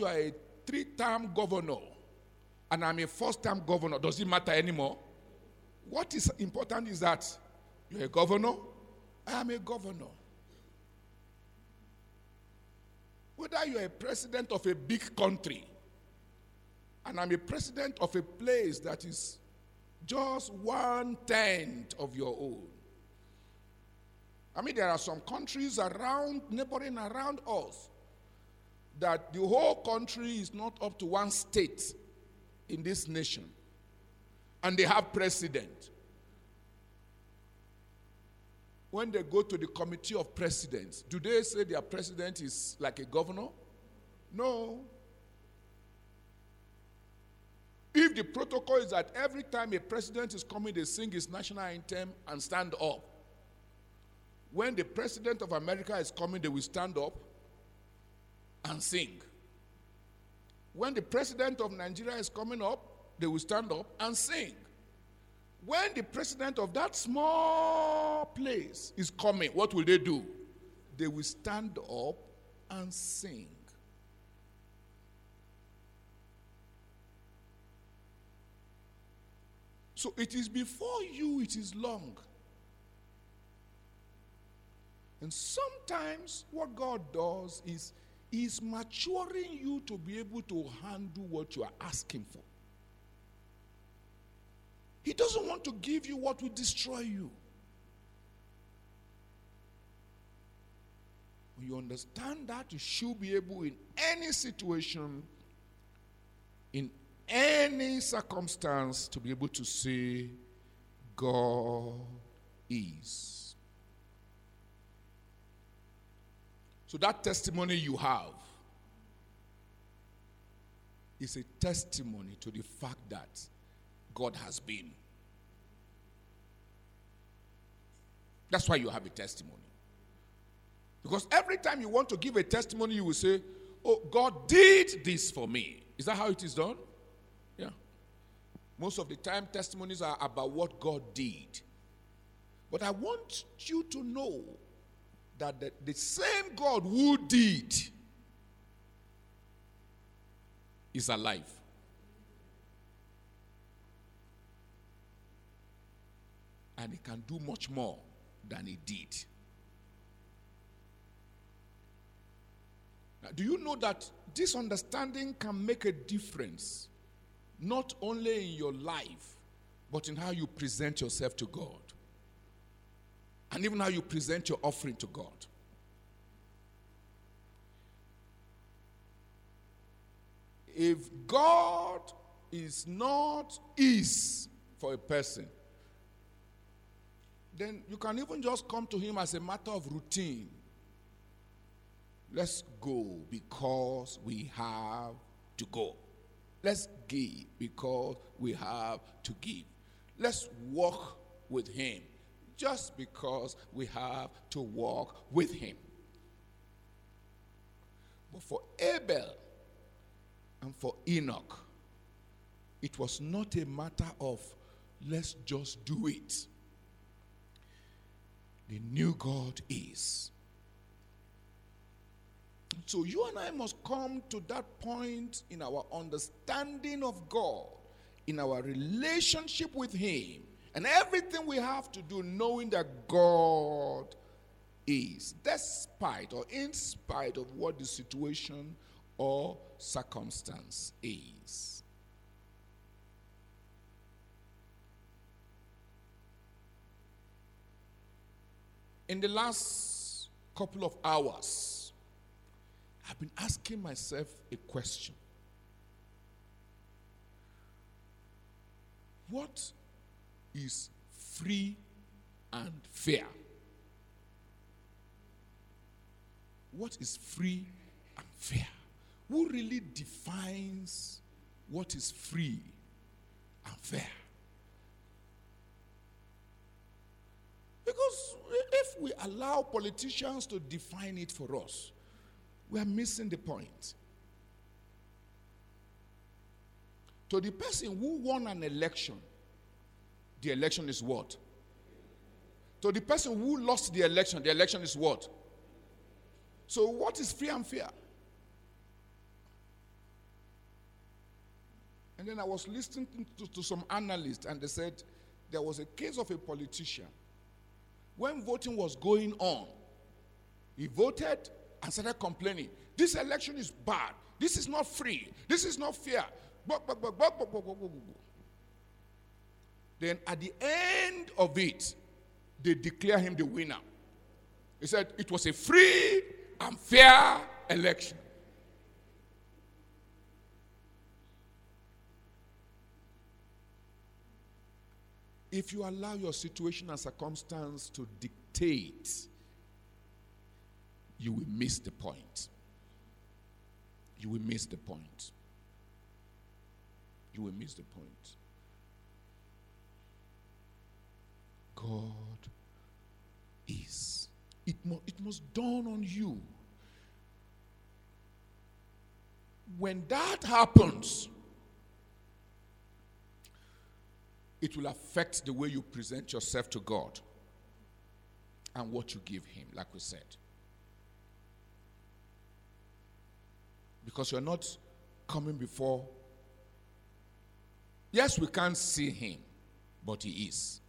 you are a three term governor and I'm a first term governor, does it matter anymore? What is important is that you're a governor, I am a governor. Whether you're a president of a big country and I'm a president of a place that is just one tenth of your own. I mean, there are some countries around, neighboring around us, that the whole country is not up to one state in this nation. And they have president. When they go to the committee of presidents, do they say their president is like a governor? No. If the protocol is that every time a president is coming, they sing his national anthem and stand up. When the president of America is coming, they will stand up and sing. When the president of Nigeria is coming up, they will stand up and sing. When the president of that small place is coming, what will they do? They will stand up and sing. So it is before you, it is long. And sometimes what God does is is maturing you to be able to handle what you are asking for. He doesn't want to give you what will destroy you. When you understand that, you should be able, in any situation, in any circumstance, to be able to say, God is. So that testimony you have is a testimony to the fact that God has been. That's why you have a testimony. Because every time you want to give a testimony, you will say, Oh, God did this for me. Is that how it is done? Yeah. Most of the time, testimonies are about what God did. But I want you to know that the, the same God who did is alive. And he can do much more than he did. Now, do you know that this understanding can make a difference, not only in your life, but in how you present yourself to God? And even how you present your offering to God. If God is not is for a person, then you can even just come to Him as a matter of routine. Let's go because we have to go. Let's give because we have to give. Let's walk with Him just because we have to walk with him. But for Abel and for Enoch, it was not a matter of let's just do it. The new God is. So you and I must come to that point in our understanding of God, in our relationship with Him, and everything we have to do knowing that God is, despite or in spite of what the situation or circumstance is. In the last couple of hours, I've been asking myself a question. What is free and fair. What is free and fair? Who really defines what is free and fair? Because if we allow politicians to define it for us, we are missing the point. To the person who won an election, the election is what? To the person who lost the election, the election is what? So, what is free and fair? And then I was listening to, to some analysts, and they said there was a case of a politician. When voting was going on, he voted and started complaining. This election is bad. This is not free. This is not fair. Then at the end of it, they declare him the winner. He said it was a free and fair election. If you allow your situation and circumstance to dictate, you will miss the point. You will miss the point. You will miss the point. God is. It, mu- it must dawn on you. When that happens, it will affect the way you present yourself to God and what you give Him, like we said. Because you're not coming before. Yes, we can't see Him, but He is.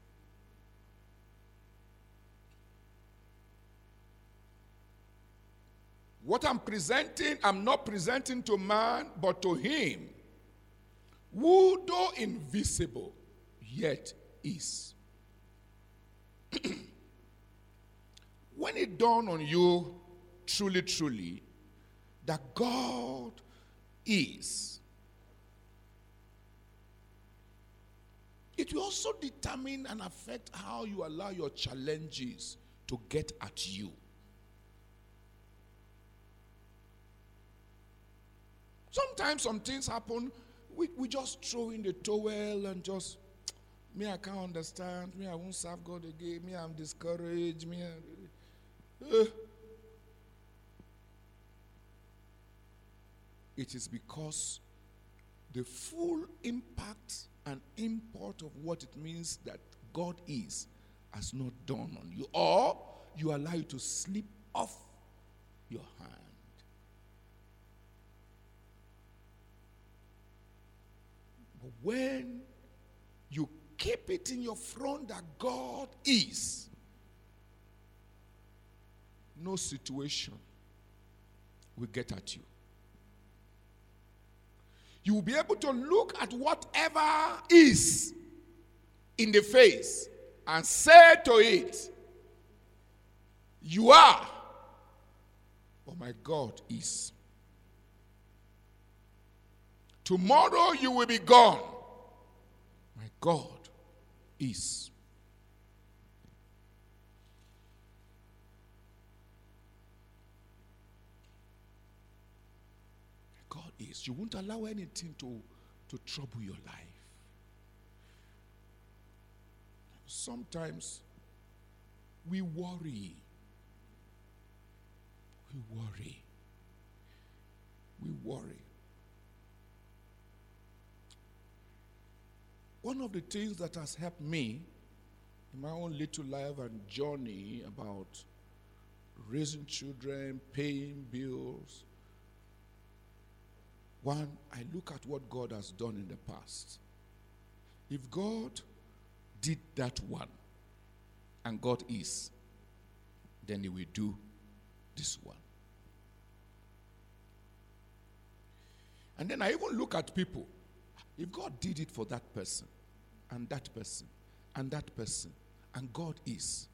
What I'm presenting, I'm not presenting to man, but to Him, who, though invisible, yet is. when it dawned on you, truly, truly, that God is, it will also determine and affect how you allow your challenges to get at you. Sometimes some things happen, we, we just throw in the towel and just, me, I can't understand. Me, I won't serve God again. Me, I'm discouraged. Me, I, uh. It is because the full impact and import of what it means that God is has not dawned on you, or you allow it to slip off your hand. But when you keep it in your front that God is, no situation will get at you. You will be able to look at whatever is in the face and say to it, You are, but my God is. Tomorrow you will be gone. My God is. God is. You won't allow anything to, to trouble your life. Sometimes we worry. We worry. We worry. One of the things that has helped me in my own little life and journey about raising children, paying bills, one, I look at what God has done in the past. If God did that one, and God is, then He will do this one. And then I even look at people. If God did it for that person, and that person, and that person, and God is,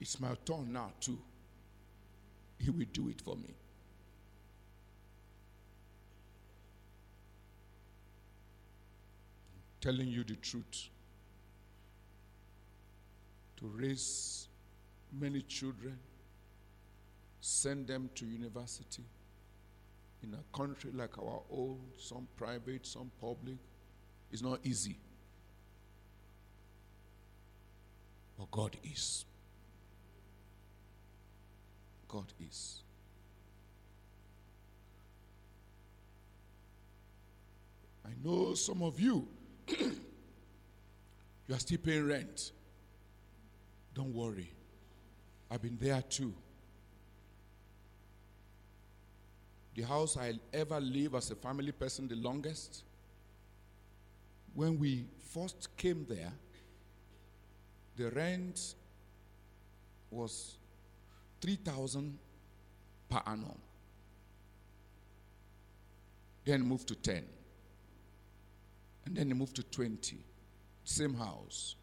it's my turn now too. He will do it for me. telling you the truth. To raise many children, send them to university in a country like our own, some private, some public, is not easy. But God is. God is. I know some of you you are still paying rent. Don't worry. I've been there too. The house I ever live as a family person the longest When we first came there, the rent was 3,000 per annum. Then moved to 10. And then moved to 20. Same house.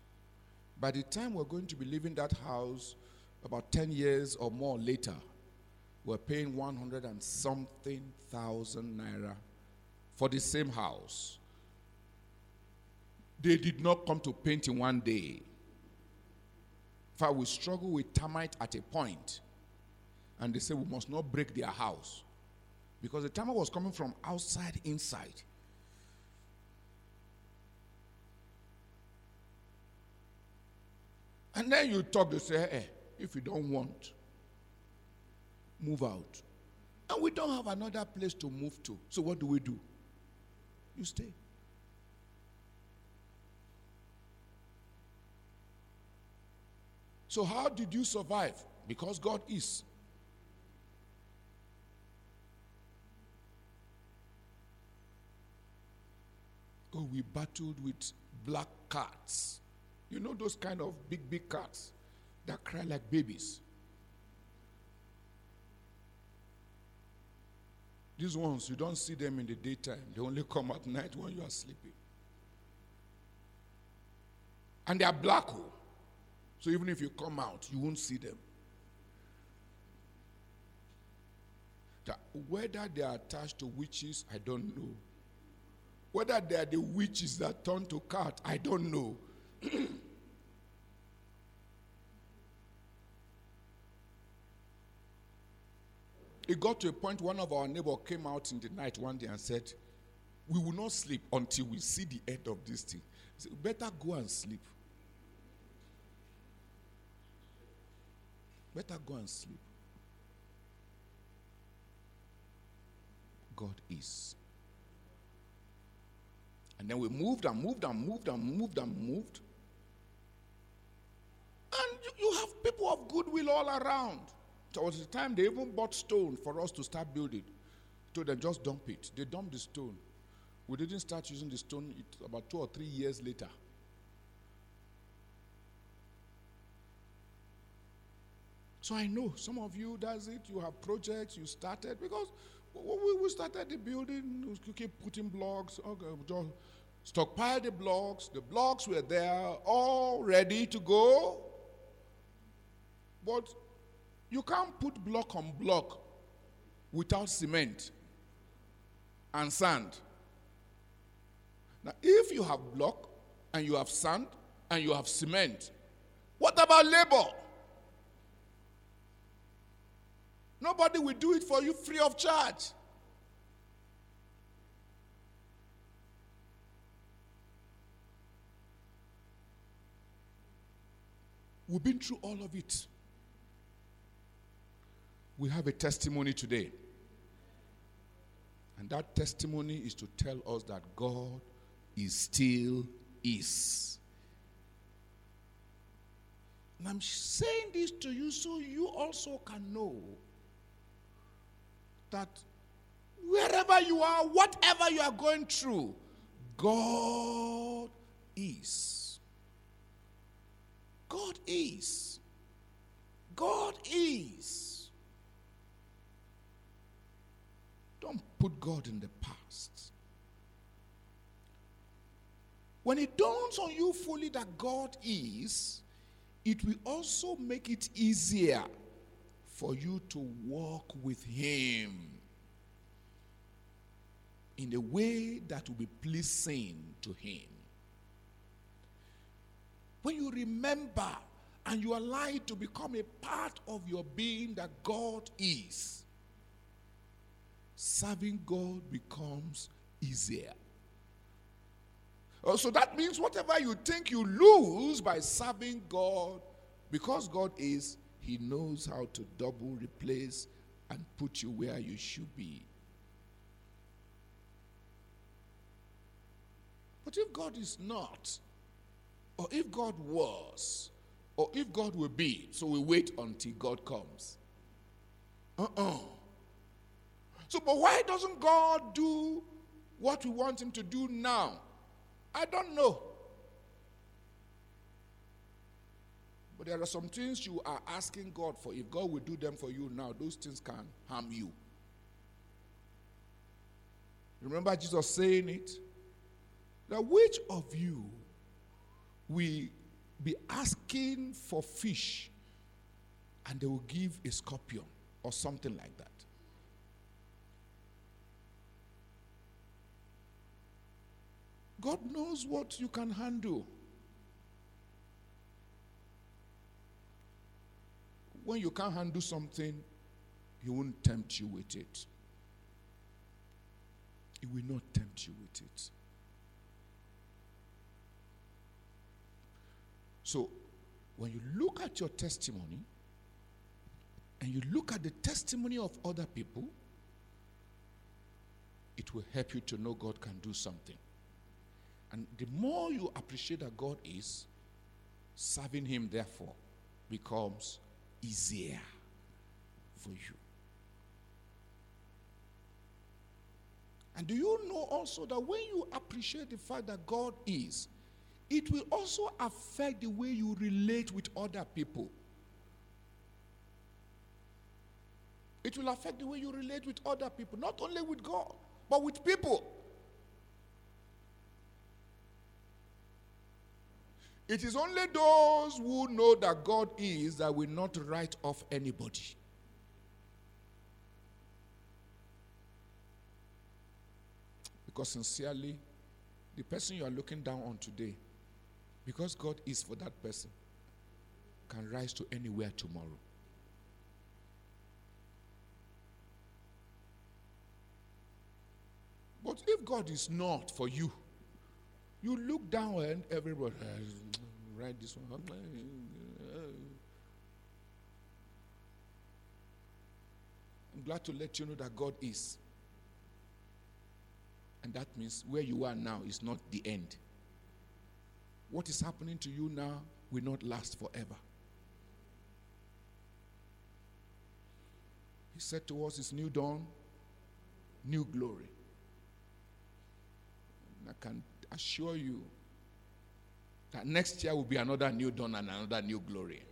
By the time we're going to be leaving that house, about 10 years or more later, we're paying 100 and something thousand naira for the same house. They did not come to paint in one day. In fact, we struggle with termite at a point, and they say we must not break their house because the termite was coming from outside inside. And then you talk, they say, hey, eh, if you don't want, move out. And we don't have another place to move to. So what do we do? You stay. So, how did you survive? Because God is. Oh, we battled with black cats. You know those kind of big, big cats that cry like babies. These ones, you don't see them in the daytime. They only come at night when you are sleeping. And they are black hole. So even if you come out, you won't see them. whether they are attached to witches, I don't know. Whether they are the witches that turn to cat, I don't know. it got to a point one of our neighbor came out in the night one day and said, We will not sleep until we see the end of this thing. Said, Better go and sleep. Better go and sleep. God is. And then we moved and moved and moved and moved and moved. And you have people of goodwill all around. There was a time they even bought stone for us to start building. So they just dump it. They dumped the stone. We didn't start using the stone about two or three years later. So I know some of you does it. You have projects you started because we started the building. You keep putting blocks. Okay, just stockpile the blocks. The blocks were there, all ready to go. But you can't put block on block without cement and sand. Now, if you have block and you have sand and you have cement, what about labor? Nobody will do it for you free of charge. We've been through all of it. We have a testimony today. And that testimony is to tell us that God is still is. And I'm saying this to you so you also can know that wherever you are, whatever you are going through, God is. God is. God is. Don't put God in the past. When it dawns on you fully that God is, it will also make it easier for you to walk with Him in a way that will be pleasing to Him. When you remember and you allow to become a part of your being that God is, serving God becomes easier. Oh, so that means whatever you think you lose by serving God, because God is, he knows how to double replace and put you where you should be. But if God is not, or if God was, or if God will be, so we wait until God comes. Uh uh-uh. uh So, but why doesn't God do what we want Him to do now? I don't know. But there are some things you are asking God for. If God will do them for you now, those things can harm you. Remember Jesus saying it? That which of you will be asking for fish and they will give a scorpion or something like that? God knows what you can handle. When you can't handle something, He won't tempt you with it. He will not tempt you with it. So, when you look at your testimony and you look at the testimony of other people, it will help you to know God can do something. And the more you appreciate that God is, serving Him, therefore, becomes easier for you. And do you know also that when you appreciate the fact that God is, it will also affect the way you relate with other people. It will affect the way you relate with other people, not only with God, but with people. It is only those who know that God is that will not write off anybody. Because sincerely, the person you are looking down on today, because God is for that person, can rise to anywhere tomorrow. But if God is not for you, you look down and everybody ah, write this one. I'm glad to let you know that God is. And that means where you are now is not the end. What is happening to you now will not last forever. He said to us, It's new dawn, new glory. And I can assure you that next year will be another new dawn and another new glory.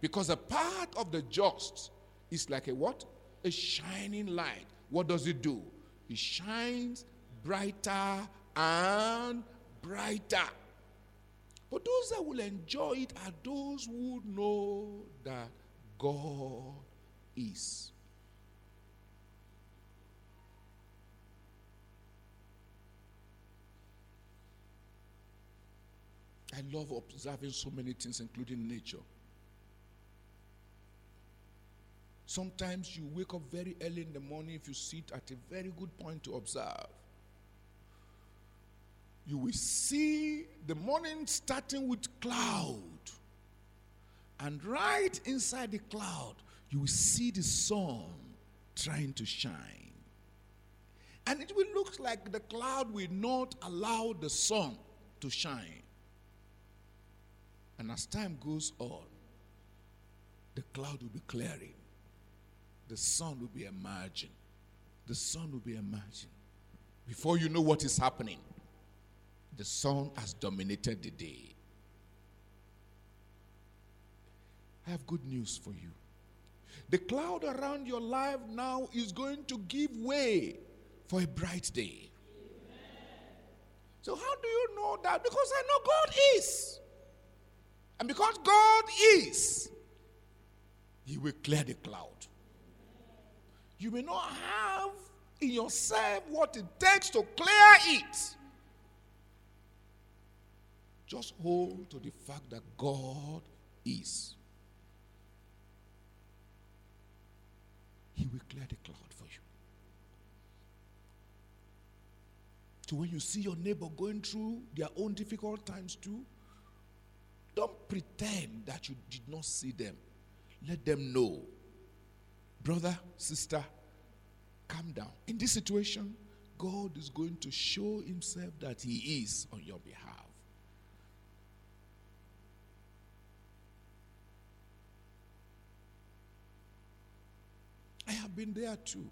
Because a part of the just is like a what? A shining light. What does it do? It shines brighter and brighter. But those that will enjoy it are those who know that God is. I love observing so many things, including nature. Sometimes you wake up very early in the morning if you sit at a very good point to observe. You will see the morning starting with cloud. And right inside the cloud, you will see the sun trying to shine. And it will look like the cloud will not allow the sun to shine. And as time goes on, the cloud will be clearing. The sun will be emerging. The sun will be emerging. Before you know what is happening, the sun has dominated the day. I have good news for you. The cloud around your life now is going to give way for a bright day. So, how do you know that? Because I know God is. And because God is, He will clear the cloud. You may not have in yourself what it takes to clear it. Just hold to the fact that God is. He will clear the cloud for you. So when you see your neighbor going through their own difficult times too, don't pretend that you did not see them. Let them know. Brother, sister, calm down. In this situation, God is going to show himself that he is on your behalf. I have been there too.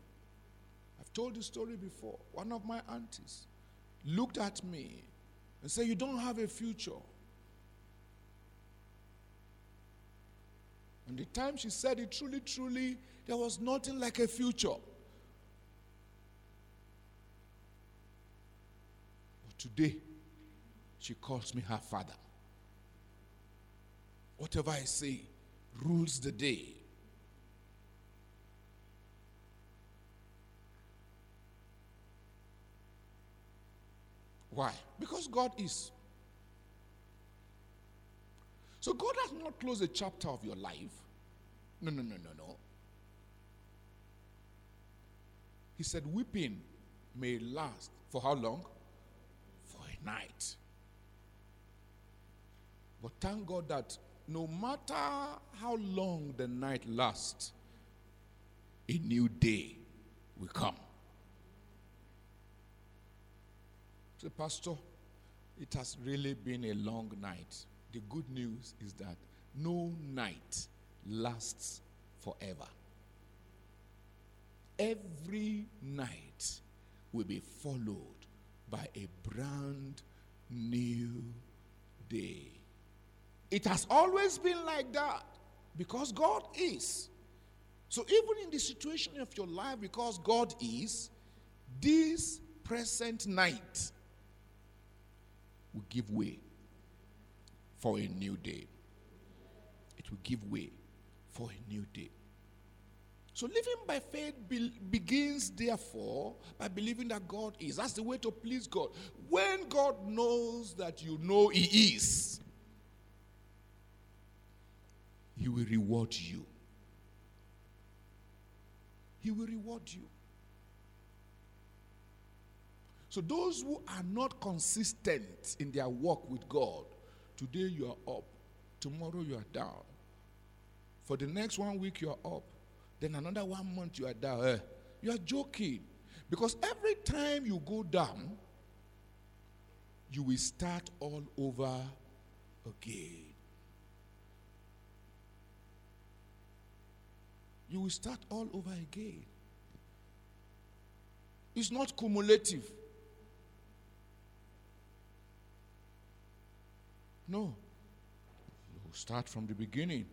I've told the story before. One of my aunties looked at me and said, You don't have a future. And the time she said it, truly, truly, there was nothing like a future. But today, she calls me her father. Whatever I say rules the day. Why? Because God is. So God has not closed a chapter of your life. No, no, no, no, no. He said, Weeping may last for how long? For a night. But thank God that no matter how long the night lasts, a new day will come. Say, Pastor, it has really been a long night. The good news is that no night lasts forever. Every night will be followed by a brand new day. It has always been like that because God is. So, even in the situation of your life, because God is, this present night will give way for a new day. It will give way for a new day. So living by faith be- begins, therefore, by believing that God is. That's the way to please God. When God knows that you know He is, He will reward you. He will reward you. So, those who are not consistent in their walk with God, today you are up, tomorrow you are down. For the next one week you are up, then another one month you are down. Eh, you are joking. Because every time you go down, you will start all over again. You will start all over again. It's not cumulative. No. You start from the beginning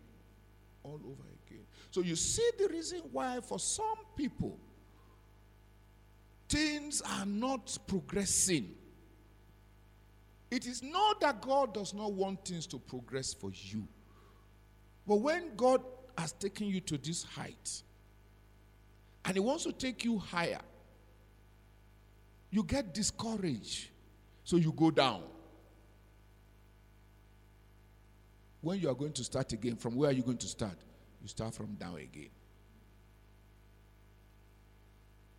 all over again. So you see the reason why, for some people, things are not progressing. It is not that God does not want things to progress for you. But when God has taken you to this height and He wants to take you higher, you get discouraged. So you go down. When you are going to start again, from where are you going to start? You start from down again.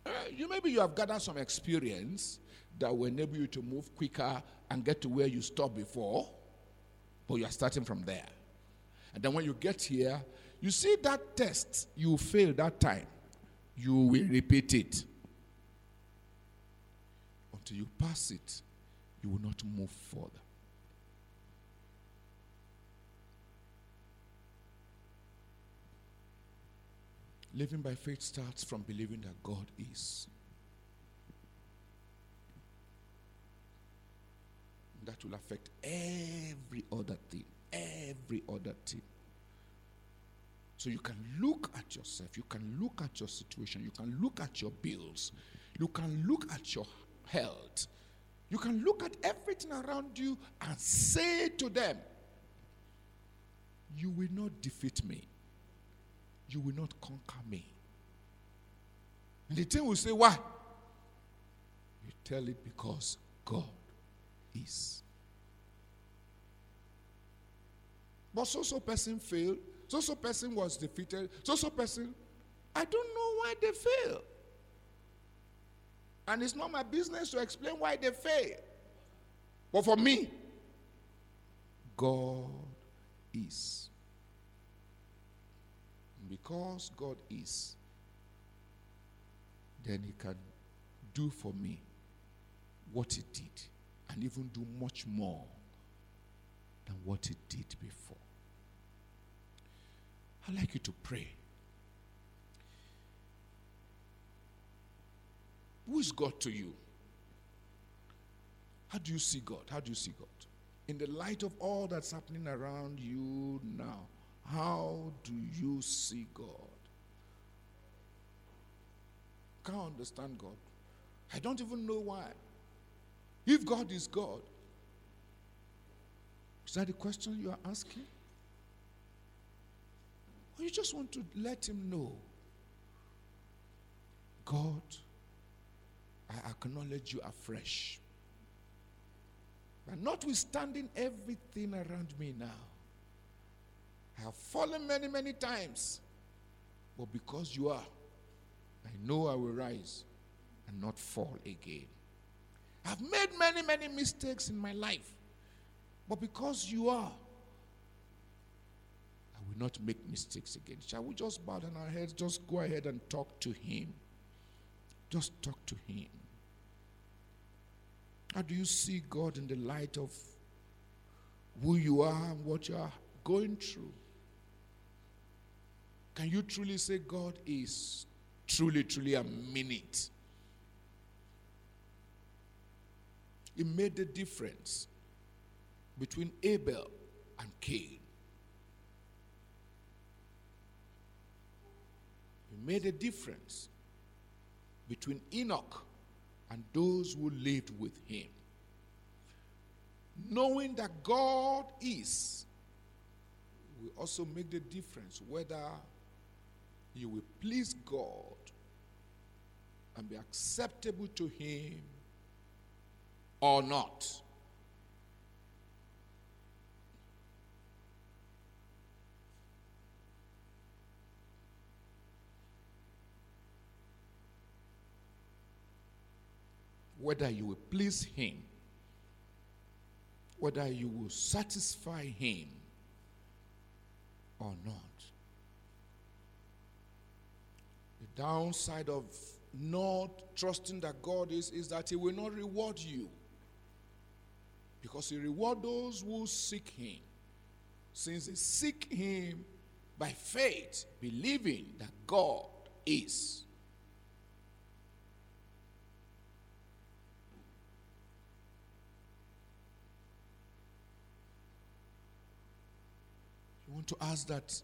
Uh, you maybe you have gathered some experience that will enable you to move quicker and get to where you stopped before, but you are starting from there. And then when you get here, you see that test you failed that time, you will repeat it. Until you pass it, you will not move further. Living by faith starts from believing that God is. That will affect every other thing. Every other thing. So you can look at yourself, you can look at your situation, you can look at your bills, you can look at your health, you can look at everything around you and say to them, You will not defeat me you will not conquer me. And the thing will say, Why? You tell it because God is. But so so person failed, so so person was defeated, so so person, I don't know why they fail. And it's not my business to explain why they fail. But for me, God is. Because God is, then He can do for me what He did and even do much more than what He did before. I'd like you to pray. Who is God to you? How do you see God? How do you see God? In the light of all that's happening around you now, how do you see God? Can't understand God. I don't even know why. If God is God, is that the question you are asking? Or you just want to let Him know God, I acknowledge you afresh. But notwithstanding everything around me now, I have fallen many, many times. But because you are, I know I will rise and not fall again. I've made many, many mistakes in my life. But because you are, I will not make mistakes again. Shall we just bow down our heads? Just go ahead and talk to Him. Just talk to Him. How do you see God in the light of who you are and what you are going through? Can you truly say God is truly, truly a minute? It made the difference between Abel and Cain. It made a difference between Enoch and those who lived with him. Knowing that God is will also make the difference whether you will please God and be acceptable to Him or not. Whether you will please Him, whether you will satisfy Him or not. The downside of not trusting that God is is that He will not reward you. Because He rewards those who seek Him. Since they seek Him by faith, believing that God is. You want to ask that,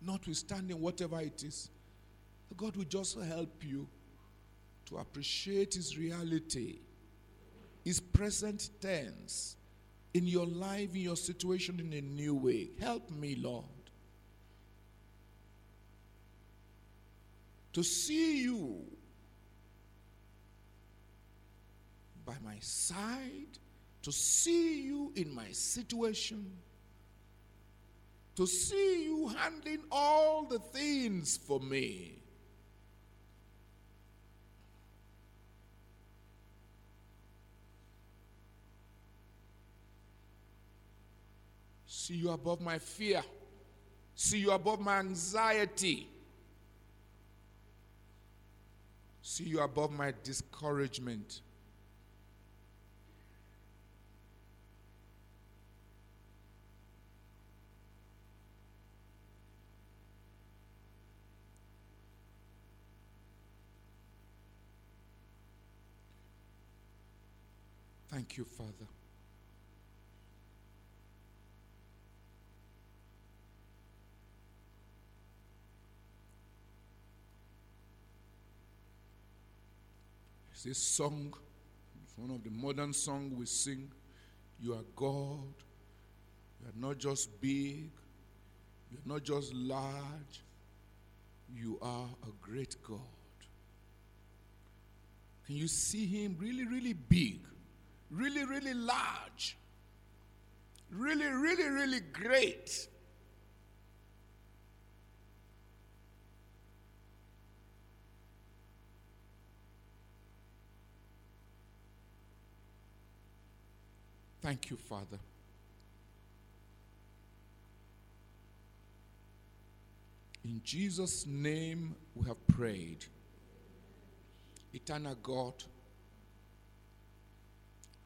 notwithstanding whatever it is, God will just help you to appreciate His reality, His present tense in your life, in your situation, in a new way. Help me, Lord. To see you by my side, to see you in my situation, to see you handling all the things for me. See you above my fear. See you above my anxiety. See you above my discouragement. Thank you, Father. It's a song, it's one of the modern songs we sing. You are God. You are not just big, you are not just large, you are a great God. Can you see Him really, really big, really, really large, really, really, really great? Thank you, Father. In Jesus' name we have prayed. Eternal God,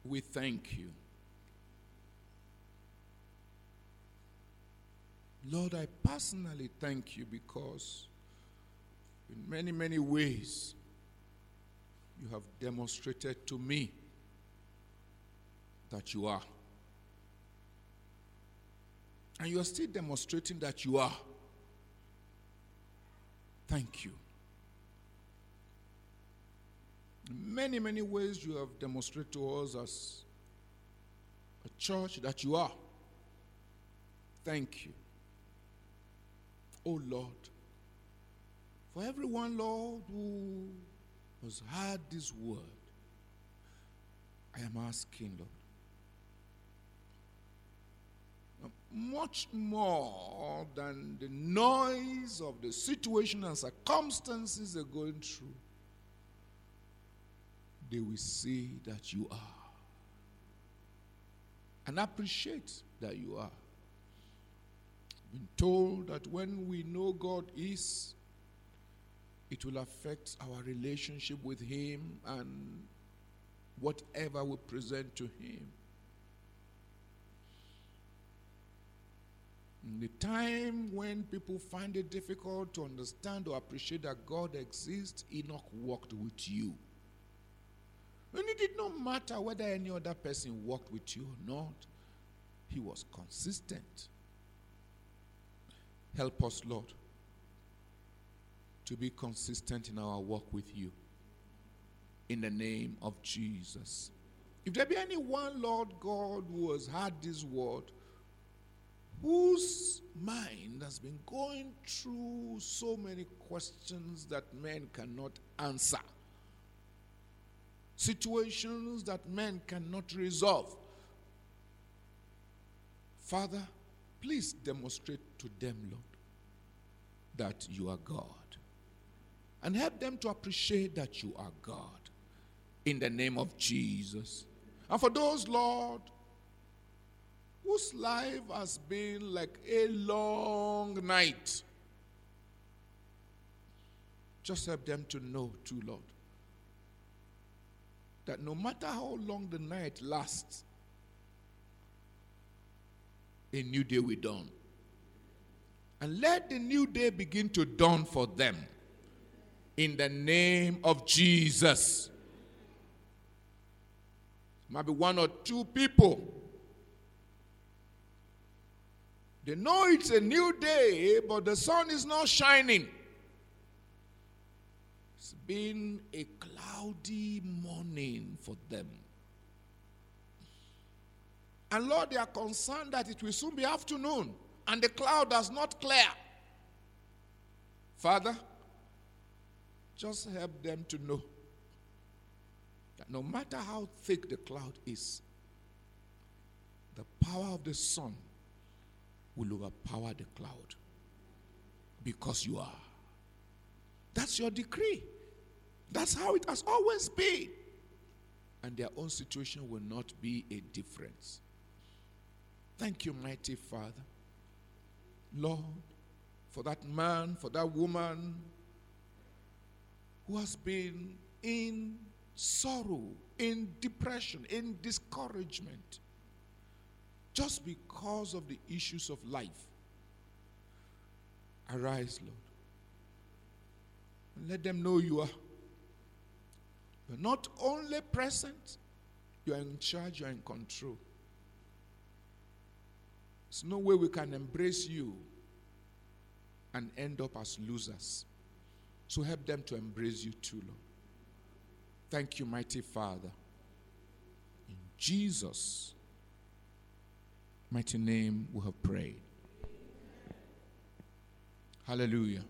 we thank you. Lord, I personally thank you because in many, many ways you have demonstrated to me that you are. And you are still demonstrating that you are. Thank you. Many, many ways you have demonstrated to us as a church that you are. Thank you. Oh Lord, for everyone, Lord, who has heard this word, I am asking, Lord, much more than the noise of the situation and circumstances they're going through, they will see that you are and appreciate that you are. Been told that when we know God is, it will affect our relationship with Him and whatever we present to Him. The time when people find it difficult to understand or appreciate that God exists, Enoch walked with you. And it did not matter whether any other person walked with you or not, he was consistent. Help us, Lord, to be consistent in our walk with you. In the name of Jesus. If there be anyone, Lord God, who has heard this word, whose mind has been going through so many questions that men cannot answer, situations that men cannot resolve. Father, please demonstrate to them, Lord, that you are God. And help them to appreciate that you are God. In the name of Jesus. And for those, Lord, whose life has been like a long night. Just help them to know, too, Lord, that no matter how long the night lasts, a new day will dawn. And let the new day begin to dawn for them. In the name of Jesus. Maybe one or two people They know it's a new day, but the sun is not shining. It's been a cloudy morning for them. And Lord, they are concerned that it will soon be afternoon and the cloud does not clear. Father, just help them to know that no matter how thick the cloud is, the power of the sun will overpower the cloud because you are. That's your decree. That's how it has always been. And their own situation will not be a difference. Thank you, mighty Father. Lord, for that man, for that woman who has been in sorrow, in depression, in discouragement just because of the issues of life. Arise, Lord. And let them know you are. You're not only present, you are in charge, you are in control. There's no way we can embrace you and end up as losers. So help them to embrace you too, Lord. Thank you, mighty Father. In Jesus' mighty name we have prayed. Hallelujah.